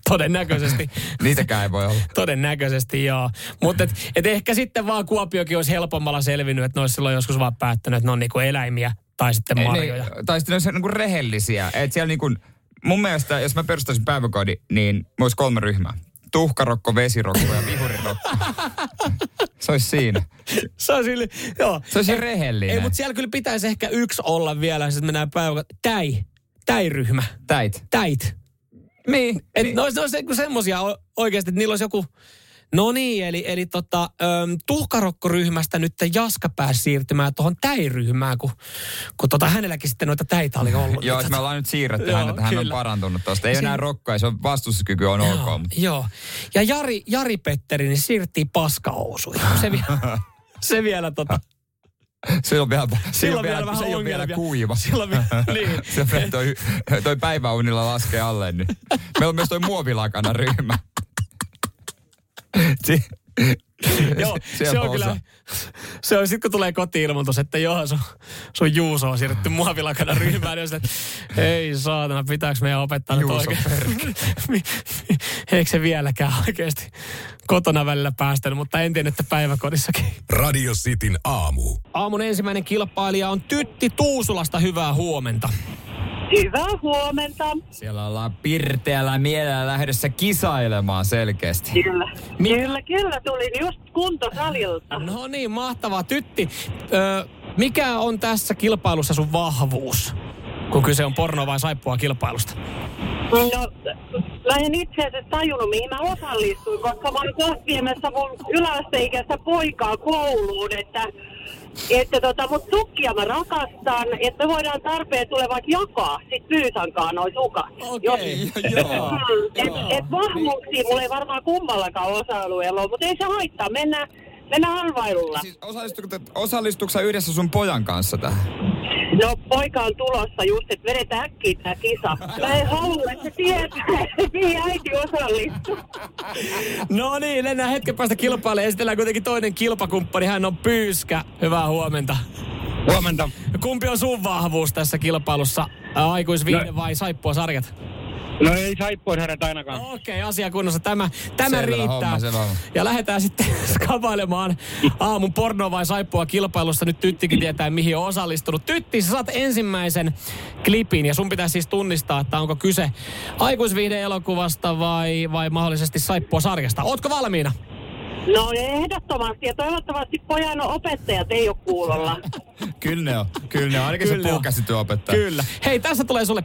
Todennäköisesti. [LAUGHS] Niitäkään ei voi olla. Todennäköisesti joo. Mutta et, et ehkä sitten vaan Kuopiokin olisi helpommalla selvinnyt, että ne olisi silloin joskus vaan päättänyt, että ne on niinku eläimiä tai sitten Ei, marjoja. Niin, tai sitten ne olisi niinku rehellisiä. Et siellä niinku, mun mielestä, jos mä perustaisin päiväkodin, niin olisi kolme ryhmää. Tuhkarokko, vesirokko ja vihurirokko. [LAUGHS] Se olisi siinä. Se on sille, joo. Se olisi rehellinen. Ei, mutta siellä kyllä pitäisi ehkä yksi olla vielä, jos mennään päivä. Täi. Täi-ryhmä. Täit. Täit. Niin. Et niin. ne olisi, ne olisi niinku semmosia o- oikeasti, että niillä olisi joku... No niin, eli, eli tota, äm, tuhkarokkoryhmästä nyt Jaska pääsi siirtymään tuohon täiryhmään, kun, kun tota, hänelläkin sitten noita täitä oli ollut. Joo, Niin että me ollaan nyt siirretty Joo, hänet, että hän on parantunut tuosta. Ei Se- enää rokkoa, se on vastustuskyky on ok. Joo, mutta- joo. Ja Jari, Jari Petteri, niin siirrettiin paskahousuihin. Se, vielä, [LAUGHS] se vielä tota... Se on vielä, se Silloin on vielä, vielä vähän se ole vielä kuiva. Silloin vielä, [LAUGHS] niin. se vielä toi, toi päiväunilla laskee alle. Niin. Meillä on myös toi muovilakana ryhmä. Si- [LAUGHS] Joo, [LAUGHS] se on kyllä, se on, sit kun tulee kotiilmoitus, että joo, sun, sun Juuso on siirretty muovilakana ryhmään, niin on että ei saatana, pitääkö meidän opettaa nyt oikein? [LAUGHS] Eikö se vieläkään oikeasti kotona välillä päästänyt, mutta en tiedä, että päiväkodissakin. Radio Cityn aamu. Aamun ensimmäinen kilpailija on Tytti Tuusulasta, hyvää huomenta. Hyvää huomenta. Siellä ollaan pirteällä mielellä lähdössä kisailemaan selkeästi. Kyllä. Kyllä, kyllä. Tulin just kuntosalilta. No niin, mahtavaa. Tytti, ö, mikä on tässä kilpailussa sun vahvuus, kun kyse on porno vai saippua kilpailusta? No, mä en itse asiassa tajunnut, mihin mä osallistuin, koska mä olin viemässä mun yläasteikäistä poikaa kouluun, että että tota, mut sukkia mä rakastan, että me voidaan tarpeen tulee vaikka jakaa sit Pyysankaan noin sukat. Okei, joo. Mm, [LAUGHS] et, et vahvuuksia mulla ei varmaan kummallakaan osa-alueella ole, mutta ei se haittaa, mennään, mennään arvailulla. Siis sä yhdessä sun pojan kanssa tähän? No poika on tulossa just, että vedetään äkkiä tää kisa. Mä en halua, että se tietää, mihin äiti osallistuu. No niin, mennään hetken päästä kilpailemaan. Esitellään kuitenkin toinen kilpakumppani. Hän on Pyyskä. Hyvää huomenta. Huomenta. Kumpi on sun vahvuus tässä kilpailussa? Ää, Aikuisviihde No- vai saippua sarjat? No ei saippuisi hänet ainakaan. Okei, asia kunnossa. Tämä, tämä Selvä riittää. homma, selvä. Ja lähdetään sitten [LAUGHS] skavailemaan aamun porno vai saippua kilpailussa. Nyt Tyttikin tietää, mihin on osallistunut. Tytti, sä saat ensimmäisen klipin ja sun pitää siis tunnistaa, että onko kyse aikuisviihde-elokuvasta vai, vai mahdollisesti saippua sarjasta. Ootko valmiina? No ehdottomasti ja toivottavasti pojan opettajat ei ole kuulolla. [LAUGHS] Kyllä ne on. Kyllä ne on. Ainakin Kyllä se puukäsityöopettaja. Kyllä. Hei, tässä tulee sulle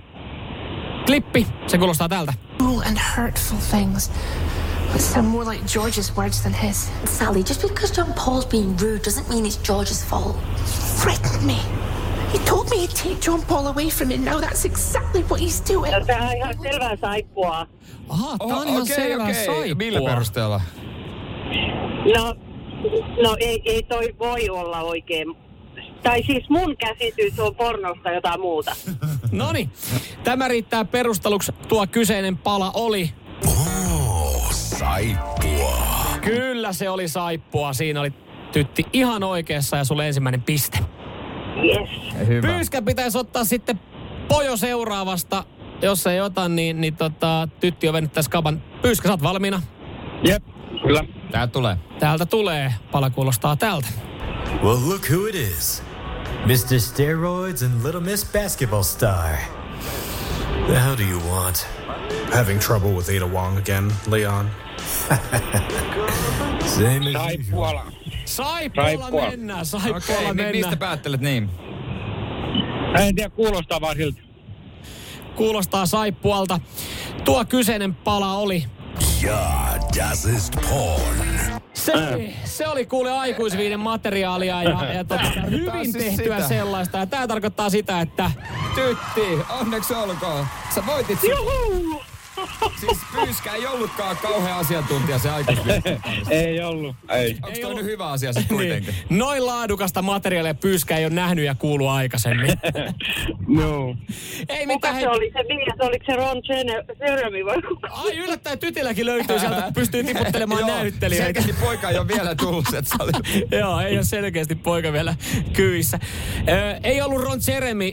klippi. Se kuulostaa tältä. cruel and hurtful things. But sound more like George's words than his. Sally, just because John Paul's being rude doesn't mean it's George's fault. He threatened me. He told me he'd take John Paul away from me. Now that's exactly what he's doing. Ja Tämä on ihan selvää saippua. Aha, tää on Oho, ihan okei, selvä okei. saippua. Millä perusteella? No, no ei, ei toi voi olla oikein. Tai siis mun käsitys on pornosta jotain muuta. [LAUGHS] No niin, tämä riittää perusteluksi. Tuo kyseinen pala oli. Oh, saippua. Kyllä se oli saippua. Siinä oli tytti ihan oikeassa ja sulle ensimmäinen piste. Yes. Hyvä. Pyyskä pitäisi ottaa sitten pojo seuraavasta. Jos ei ota, niin, niin tota, tytti on vennyt tässä kaban. Pyyskä, sä oot valmiina? Jep, kyllä. Tää tulee. Täältä tulee. Pala kuulostaa tältä. Well, look who it is Mr. Steroids and Little Miss Basketball Star. The hell do you want? Having trouble with Ada Wong again, Leon? [LAUGHS] Same as Saippua. mennään, Okei, Saippualla okay, mistä mennään. päättelet niin? En tiedä, kuulostaa vaan siltä. Kuulostaa Saippualta. Tuo kyseinen pala oli Ja, das ist porn. Se, se oli kuule aikuisviiden materiaalia ja, ja tota, Tää hyvin siis tehtyä sitä. sellaista. Ja tämä tarkoittaa sitä, että Tytti, onneksi olkoon. Sä voitit sen. Siis Pyyskä ei ollutkaan kauhean asiantuntija se parissa. [LAUGHS] Ei ollut. Ei. Onko toi nyt hyvä asia sitten kuitenkin? niin, noin laadukasta materiaalia Pyyskä ei ole nähnyt ja kuulu aikaisemmin. [LAUGHS] No. ei Kuka mitään. se Hei, oli se mies? Oliko se Ron Jeremy vai kuka? ai yllättäen tytilläkin löytyy sieltä, kun [LAUGHS] pystyy tiputtelemaan näyttelijöitä. Selkeästi poika ei ole vielä tullut, että se oli... Joo, ei ole selkeästi poika vielä kyissä. Ö, ei ollut Ron Jeremy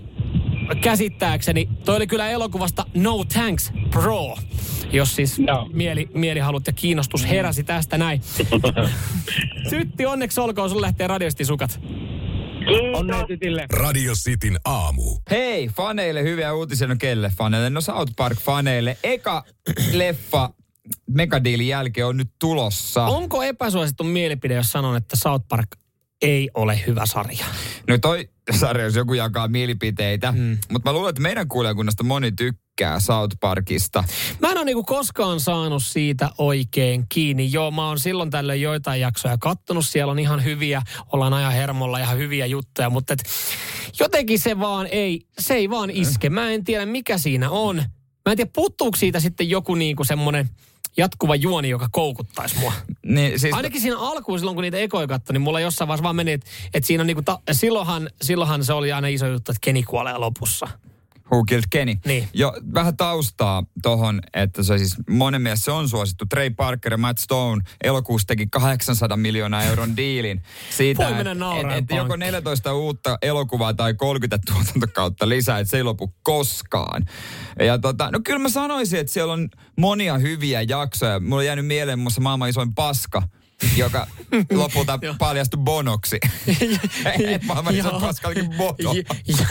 käsittääkseni. Toi oli kyllä elokuvasta No Thanks Pro, jos siis Joo. mieli, mielihalut ja kiinnostus heräsi tästä näin. [LAUGHS] Tytti, onneksi olkoon, sun lähtee radiosti sukat. Onnea tytille. Radio Cityn aamu. Hei, faneille hyviä uutisia. No kelle faneille? No South Park faneille. Eka [CLEARS THROAT] leffa Megadealin jälkeen on nyt tulossa. Onko epäsuosittu mielipide, jos sanon, että South Park ei ole hyvä sarja? No toi sarja, jos joku jakaa mielipiteitä. Mm. Mutta mä luulen, että meidän kuulijakunnasta moni tykkää South Parkista. Mä en ole niinku koskaan saanut siitä oikein kiinni. Joo, mä oon silloin tällöin joitain jaksoja kattonut. Siellä on ihan hyviä, ollaan ajan hermolla ihan hyviä juttuja, mutta et, jotenkin se vaan ei, se ei vaan iske. Mä en tiedä mikä siinä on. Mä en tiedä, puuttuuko siitä sitten joku niinku semmonen jatkuva juoni, joka koukuttaisi mua. Niin, siis, Ainakin siinä alkuun, silloin kun niitä ekoja katsoi, niin mulla jossain vaiheessa vaan meni, että, että siinä on niinku, ta- silloinhan, silloinhan se oli aina iso juttu, että Keni kuolee lopussa. Who Killed Kenny. Niin. Jo, vähän taustaa tohon, että se siis monen mielestä se on suosittu. Trey Parker ja Matt Stone elokuussa teki 800 miljoonaa euron diilin siitä, että et, et joko pankkiin. 14 uutta elokuvaa tai 30 tuotantokautta lisää, että se ei lopu koskaan. Ja tota, no kyllä mä sanoisin, että siellä on monia hyviä jaksoja. Mulla on jäänyt mieleen muun muassa maailman isoin paska, joka [LAUGHS] lopulta paljastui bonoksi. [LAUGHS] Maailman bono.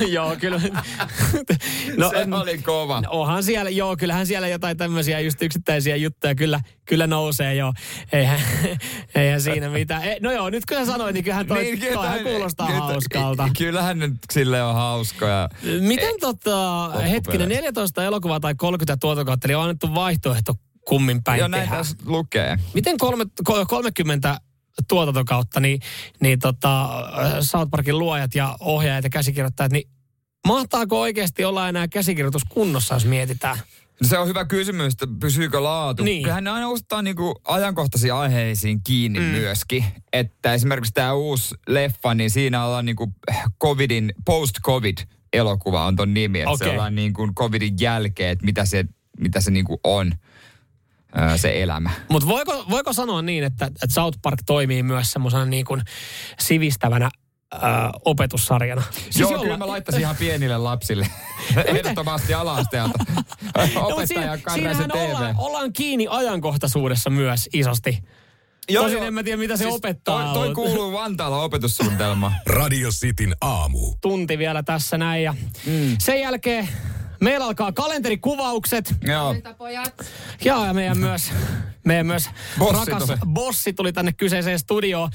Joo, kyllä. [LAUGHS] No, se oli kova. No, onhan siellä, joo, kyllähän siellä jotain tämmöisiä just yksittäisiä juttuja kyllä, kyllä nousee joo. Eihän, eihän siinä mitään. E, no joo, nyt kun sä sanoit, niin kyllähän toi, niin, toihan kuulostaa kyllä- hauskalta. Kyllähän nyt sille on hauskoja. Miten tota, hetkinen, 14 elokuvaa tai 30 tuotokautta, eli on annettu vaihtoehto kummin päin Joo, näin tässä lukee. Miten kolme, ko- 30 tuotantokautta, niin, niin tota, South Parkin luojat ja ohjaajat ja käsikirjoittajat, niin mahtaako oikeasti olla enää käsikirjoitus kunnossa, jos mietitään? Se on hyvä kysymys, että pysyykö laatu. Niin. Kyllähän ne aina ostaa niinku ajankohtaisiin aiheisiin kiinni mm. myöskin. Että esimerkiksi tämä uusi leffa, niin siinä ollaan niinku covidin, post-covid elokuva on ton nimi. Että se Okei. ollaan niinku covidin jälkeen, että mitä se, mitä se niinku on, se elämä. Mutta voiko, voiko sanoa niin, että, että South Park toimii myös semmoisena niin kuin sivistävänä ää, opetussarjana? Siis Joo, kyllä mä laittaisin ihan pienille lapsille. Ehdottomasti ala-asteelta. [LAUGHS] No, Opettaja siinä- Karraisen TV. ollaan, ollaan kiinni ajankohtaisuudessa myös isosti. Tosin en mä tiedä, mitä se opettaa, Toi, toi kuuluu Vantaalla opetussuunnitelma. Radio Cityn aamu. Tunti vielä tässä näin ja mm. sen jälkeen meillä alkaa kalenterikuvaukset. Joo. pojat. Ja meidän myös, meidän myös Bossi rakas tuli. bossi tuli tänne kyseiseen studioon.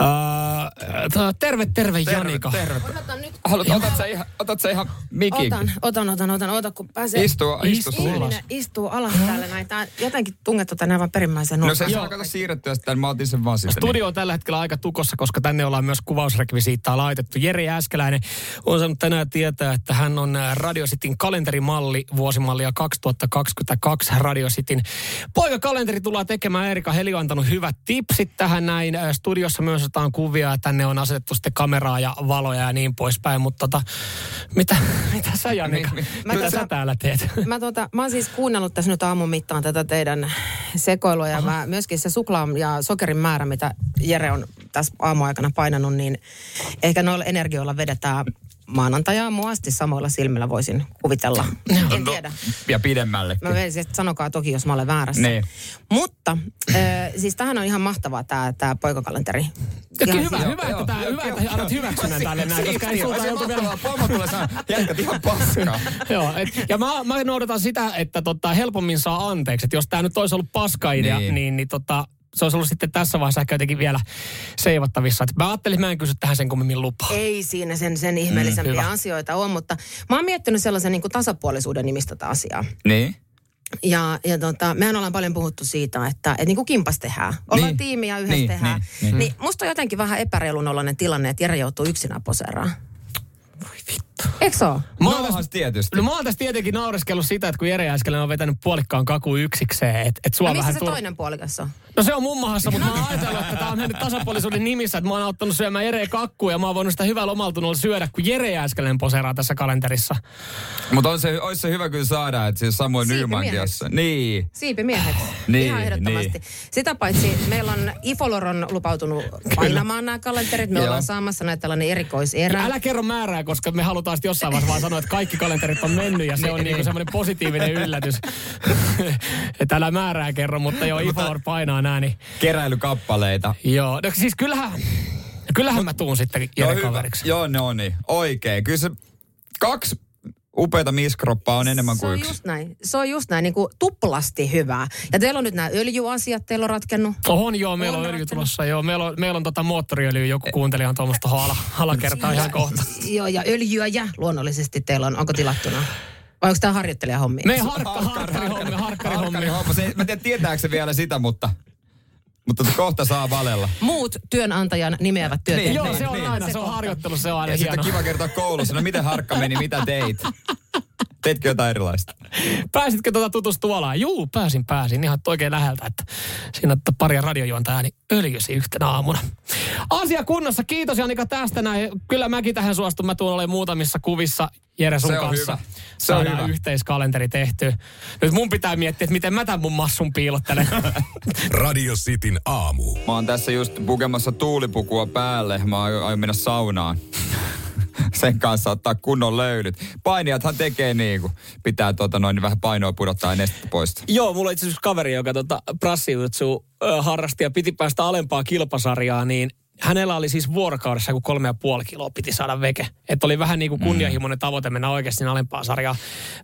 Uh, terve, terve, Janika. Terve. Otan nyt. Haluat, otat sä ihan, otat sä ihan mikin? Otan, otan, otan, otan, otan, kun pääsee. Istuu, istu Istu sulla. alas. Istuu alas täällä näin. Tää on jotenkin tungettu tänne aivan perimmäiseen No se saa kato siirrettyä sitä, mä otin sen vaan sitten. Studio on tällä hetkellä aika tukossa, koska tänne ollaan myös kuvausrekvisiittaa laitettu. Jeri Jääskeläinen on saanut tänään tietää, että hän on ää, Radio Cityn kalenterimalli, vuosimallia 2022 Radio Cityn. Poikakalenteri tullaan tekemään. Erika Heli on antanut hyvät tipsit tähän näin. Studiossa myös otetaan kuvia ja tänne on asetettu sitten kameraa ja valoja ja niin poispäin. Mutta tota, mitä, [LAUGHS] mitä sä Janika? Mi- mi- mitä Mä sä tota- täällä teet? [LAUGHS] Mä, tota, mä oon siis kuunnellut tässä nyt aamun mittaan tätä teidän sekoilua ja mä, myöskin se suklaan ja sokerin määrä, mitä Jere on tässä aamuaikana painanut, niin ehkä noilla energioilla vedetään maanantajaamua asti samoilla silmillä voisin kuvitella. En tiedä. Ja pidemmälle. Mä veisin, että sanokaa toki, jos mä olen väärässä. Niin. Mutta äh, siis tämähän on ihan mahtavaa tämä tää poikakalenteri. Ja Ihan hyvä, siis- hyvä, että, tää, hyvä, että annat hyväksynnän tälle näin, koska ei sulta joutu vielä... Pomo tulee sanoa, jätkät ihan paskaa. [LAUGHS] Joo, et, ja mä, mä noudatan sitä, että tota, helpommin saa anteeksi. Että jos tämä nyt olisi ollut paska idea, Niin. niin, niin, niin tota, se olisi ollut sitten tässä vaiheessa ehkä jotenkin vielä seivattavissa. Et mä ajattelin, että mä en kysy tähän sen kummemmin lupaa. Ei siinä sen, sen ihmeellisempiä hyvä. mm, asioita ole, mutta mä oon miettinyt sellaisen niin kuin tasapuolisuuden nimistä tätä asiaa. Niin. Ja, ja tota, mehän ollaan paljon puhuttu siitä, että, että niin kuin kimpas tehdään. Ollaan Niin. tiimi ja yhdessä Niin, tehdään. niin, Niin, niin. niin musta on jotenkin vähän epäreilun oloinen tilanne, että Jere joutuu yksinään poseeraan. Eikö se ole? Mä No oon se tietysti. No mä oon tässä tietenkin naureskellut sitä, että kun Jere äsken on vetänyt puolikkaan kaku yksikseen, että et sua No missä vähän se tur... toinen puolikas on? No se on mun mahassa, mutta mä oon ajatellut, että tää on mennyt tasapuolisuuden nimissä, että mä oon auttanut syömään Jere kakkua ja mä oon voinut sitä hyvällä omaltunnolla syödä, kun Jere äsken poseeraa tässä kalenterissa. Mutta on se, olisi se hyvä kyllä saada, että siis Samuel Nymankin. Niin. Siipimieheksi. Niin, Ihan ehdottomasti. niin. Sitä paitsi meillä on Ifolor on lupautunut painamaan nämä kalenterit. Me Joo. ollaan saamassa näitä tällainen erikoiserä. Älä kerro määrää, koska me halutaan sitten jossain vaiheessa vaan sanoa, että kaikki kalenterit on mennyt ja se on niinku semmoinen positiivinen yllätys. [LAUGHS] että älä määrää kerro, mutta joo, Ifor painaa nää, niin Keräilykappaleita. joo. No siis kyllähän, kyllähän mä tuun sitten Jere hyvä. kaveriksi. Joo, no niin. Oikein. Kyllä se kaksi upeata miskroppaa on enemmän Se kuin on yksi. just näin. Se on just näin, niin kuin tuplasti hyvää. Ja teillä on nyt nämä öljyasiat, teillä on ratkennut. On joo, meillä on, On öljy ratkennut. tulossa. Joo, meillä on, meillä on tota moottoriöljyä, joku kuuntelija on tuommoista ala, alakertaa ihan kohta. [LAUGHS] Joo, ja öljyä ja luonnollisesti teillä on. Onko tilattuna? Vai onko tämä harjoittelijahommi? Me harkka, harkkari hommia, harkkari hommia. Harkkari homma. Se, mä en tiedä, tietääkö se vielä sitä, mutta, mutta kohta saa valella. Muut työnantajan nimeävät työntekijät. Joo, se on niin. aina, se on harjoittelu, se on aina Ja sitten hieno. kiva kertoa koulussa, no miten harkka meni, mitä teit? Teitkö jotain erilaista? Pääsitkö tuota tutustuolaan? Juu, pääsin, pääsin ihan oikein läheltä, että siinä että paria radiojuontajaa niin öljysi yhtenä aamuna. Asia kunnossa, kiitos Janika tästä näin. Kyllä mäkin tähän suostun, mä tuun olemaan muutamissa kuvissa Jere sun Se on kanssa. hyvä. Se on hyvä. yhteiskalenteri tehty. Nyt mun pitää miettiä, että miten mä tämän mun massun piilottelen. [LAUGHS] Radio Cityn aamu. Mä oon tässä just pukemassa tuulipukua päälle. Mä aion mennä saunaan. Sen kanssa ottaa kunnon löylyt. Painijathan tekee niin kuin pitää tota noin, vähän painoa pudottaa ja nestettä poistaa. Joo, mulla on itse asiassa kaveri, joka tota prassijutsu harrasti ja piti päästä alempaa kilpasarjaa, niin hänellä oli siis vuorokaudessa joku kolme ja puoli kiloa piti saada veke. Että oli vähän niin kuin kunnianhimoinen tavoite mennä oikeasti sinne alempaa sarjaa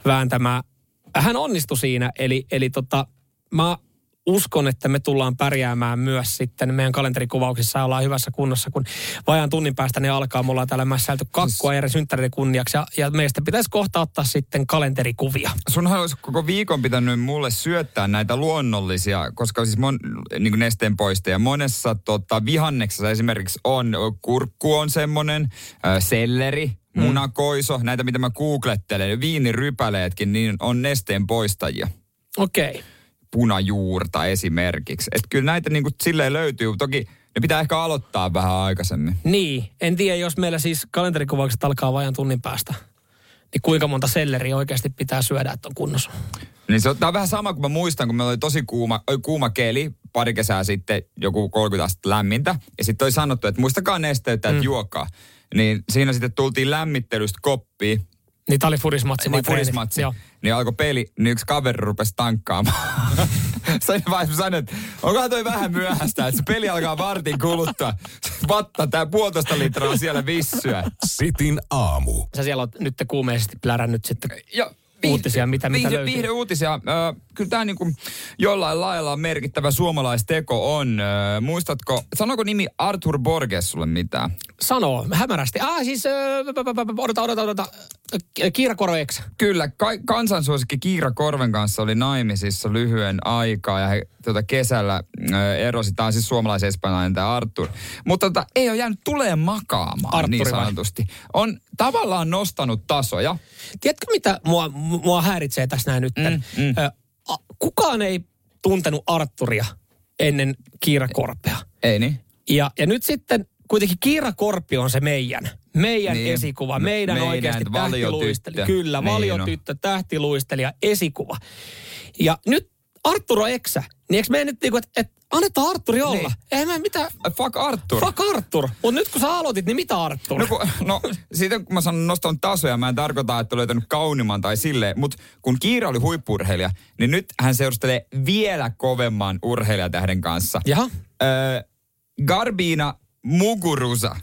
vääntämään. Hän onnistui siinä, eli, eli tota, mä uskon, että me tullaan pärjäämään myös sitten meidän kalenterikuvauksissa ja ollaan hyvässä kunnossa, kun vajaan tunnin päästä ne alkaa. Me ollaan täällä mässäilty kakkua eri synttäreiden kunniaksi ja, ja meistä pitäisi kohta ottaa sitten kalenterikuvia. Sunhan olisi koko viikon pitänyt mulle syöttää näitä luonnollisia, koska siis mon, niin nesteen poisteja. Monessa tota, vihanneksessa esimerkiksi on, kurkku on semmoinen, äh, selleri, munakoiso, näitä mitä mä googlettelen, viinirypäleetkin, niin on nesteen poistajia. Okei. Okay. Punajuurta esimerkiksi. Että kyllä näitä niin kuin silleen löytyy. Toki ne pitää ehkä aloittaa vähän aikaisemmin. Niin, en tiedä, jos meillä siis kalenterikuvaukset alkaa vajan tunnin päästä, niin kuinka monta selleriä oikeasti pitää syödä, että on kunnossa. Niin se on, on vähän sama kuin mä muistan, kun meillä oli tosi kuuma, oi, kuuma keli pari kesää sitten, joku 30 astetta lämmintä. Ja sitten oli sanottu, että muistakaa nesteyttää, että Mm. juokaa. Niin siinä sitten tultiin lämmittelystä koppiin. Niin tää oli furismatsi Niin treeni? furismatsi. Joo. Niin alkoi peli, niin yksi kaveri rupesi tankkaamaan. [LAUGHS] Vaiheessa mä sanoin, että onkohan toi vähän myöhäistä, että se peli alkaa vartin kuluttua. Vatta, tää puolitoista litraa siellä vissyä. Sitin aamu. Sä siellä oot nyt kuumeisesti plärännyt sitten Ja uutisia, mitä, mitä viihde, löytyy. viihde uutisia. Ö, kyllä tämä niinku jollain lailla merkittävä suomalaisteko on. Ö, muistatko, sanoko nimi Arthur Borges sulle mitään? Sanoo, hämärästi. Ah, siis, äh, odota, odota, odota. Kiira Koroeks. Kyllä, ka- kansansuosikki Kiira Korven kanssa oli naimisissa lyhyen aikaa ja he tuota, kesällä ö, erosi. Tämä on siis suomalais-espanjalainen tämä Arthur. Mutta tota, ei ole jäänyt tulee makaamaan Arturi niin vai? sanotusti. On tavallaan nostanut tasoja. Tiedätkö, mitä mua, mua häiritsee tässä näin nyt? Mm, mm. Ö, kukaan ei tuntenut Arturia ennen Kiira Korpea. Ei niin? Ja, ja nyt sitten kuitenkin Kiira Korpi on se meidän. Meidän Niin. esikuva, meidän, Meidän oikeasti tähtiluistelija. Kyllä, Niin valiotyttö, tähtiluistelija, esikuva. Ja nyt Arttur on eksä. Niin eikö me nyt niinku, että et, annetaan Arturi olla? Niin. Eihän mä mitään... Fuck Arthur. Fuck Arttur. Mutta nyt kun sä aloitit, niin mitä Arttur? No, kun, no siitä kun mä sanon nostanut tasoja, mä en tarkoita, että löytänyt kaunimman tai silleen, mutta kun Kiira oli huippurheilija, niin nyt hän seurustelee vielä kovemman urheilijatähden kanssa. Jaha. Öö, Garbina Muguruza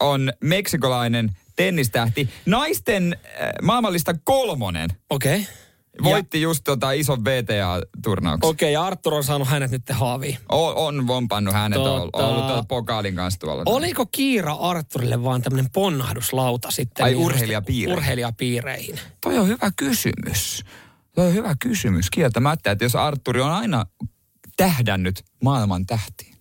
on meksikolainen tennistähti. Naisten äh, maailmallista kolmonen. Okei. Okay. Voitti just tota ison VTA-turnauksen. Okei, okay, ja Arttur on saanut hänet nyt haaviin. On, on vompannut hänet, Tota- ollut tuolla pokaalin kanssa tuolla. Oliko Kiira Arturille vaan tämmöinen ponnahduslauta sitten? Ai, niin urheilijapiireihin. Urheilijapiireihin. Toi on hyvä kysymys. Toi on hyvä kysymys kieltämättä, että jos Arturi on aina tähdännyt maailman tähtiin.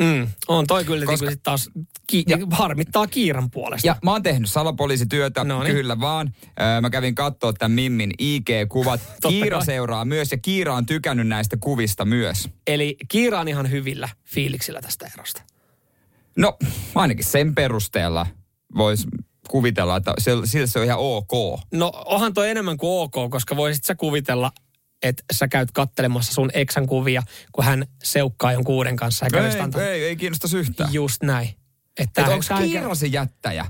Mm, on toi kyllä Koska- Koska... sit taas ki- harmittaa Kiiran puolesta. Ja mä oon tehnyt salapoliisityötä, Noniin. kyllä vaan. Öö, mä kävin katsoa tämän Mimmin IG-kuvat. [LAUGHS] Kiira kai. seuraa myös ja Kiira on tykännyt näistä kuvista myös. Eli Kiira on ihan hyvillä fiiliksillä tästä erosta. No, ainakin sen perusteella voisi kuvitella, että se, sillä se on ihan ok. No onhan toi enemmän kuin ok, koska voisit sä kuvitella, että sä käyt kattelemassa sun eksän kuvia, kun hän seukkaa jonkun uuden kanssa. Ja Ei, antaa- ei, ei kiinnosta yhtään. Just näin. Että Että onko Kiira se jättäjä?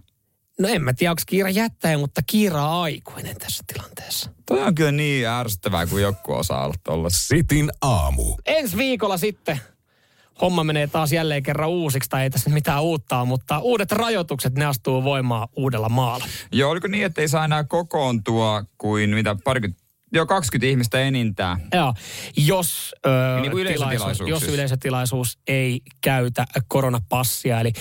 No en mä tiedä, onko Kiira jättäjä, mutta Kiira aikuinen tässä tilanteessa. Toi on kyllä niin ärsyttävää, kun joku osaa olla tollassa. Sitin aamu. Ensi viikolla sitten homma menee taas jälleen kerran uusiksi, tai ei tässä mitään uutta mutta uudet rajoitukset, ne astuu voimaan uudella maalla. Joo, oliko niin, että ei saa enää kokoontua kuin mitä parikymmentä, joo 20 ihmistä enintään. Joo, jos, ö, Niin kuin tilaisuus, yleisötilaisuuksissa. jos yleisötilaisuus ei käytä koronapassia. Eli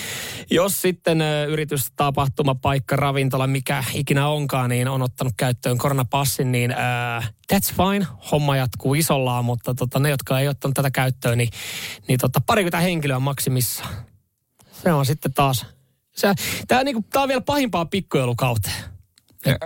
jos sitten ö, yritys, tapahtuma, paikka, ravintola, mikä ikinä onkaan, niin on ottanut käyttöön koronapassin, niin ö, that's fine. Homma jatkuu isollaan, mutta tota, ne, jotka ei ottanut tätä käyttöön, niin, niin tota, parikymmentä henkilöä maksimissaan. Se on sitten taas... Se, tämä, niinku, tää on vielä pahimpaa pikkujoulukauteen.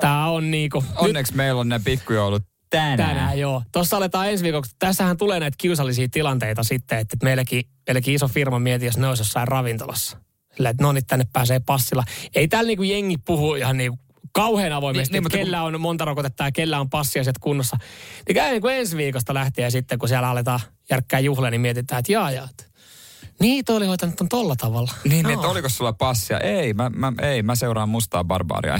Tämä on niinku... nyt- Onneksi meillä on ne pikkujoulut tänään. Tänään, joo. Tuossa aletaan ensi viikoksi. Tässähän tulee näitä kiusallisia tilanteita sitten, että meilläkin, meilläkin iso firma mieti, jos ne olisi jossain ravintolassa. Sillä, että no niin, tänne pääsee passilla. Ei täällä niinku jengi puhu ihan niinku kauhean avoimesti, Niin, niin, niin, että kellä on monta rokotetta ja kellä on passiasiat kunnossa. Niin käy niin kuin ensi viikosta lähtien sitten, kun siellä aletaan järkkää juhlia, niin mietitään, että jaa, jaa. että Niin, toi oli hoitanut ton tolla tavalla. Niin, Joo. että oliko sulla passia? Ei, mä, mä, ei, mä seuraan mustaa barbaaria.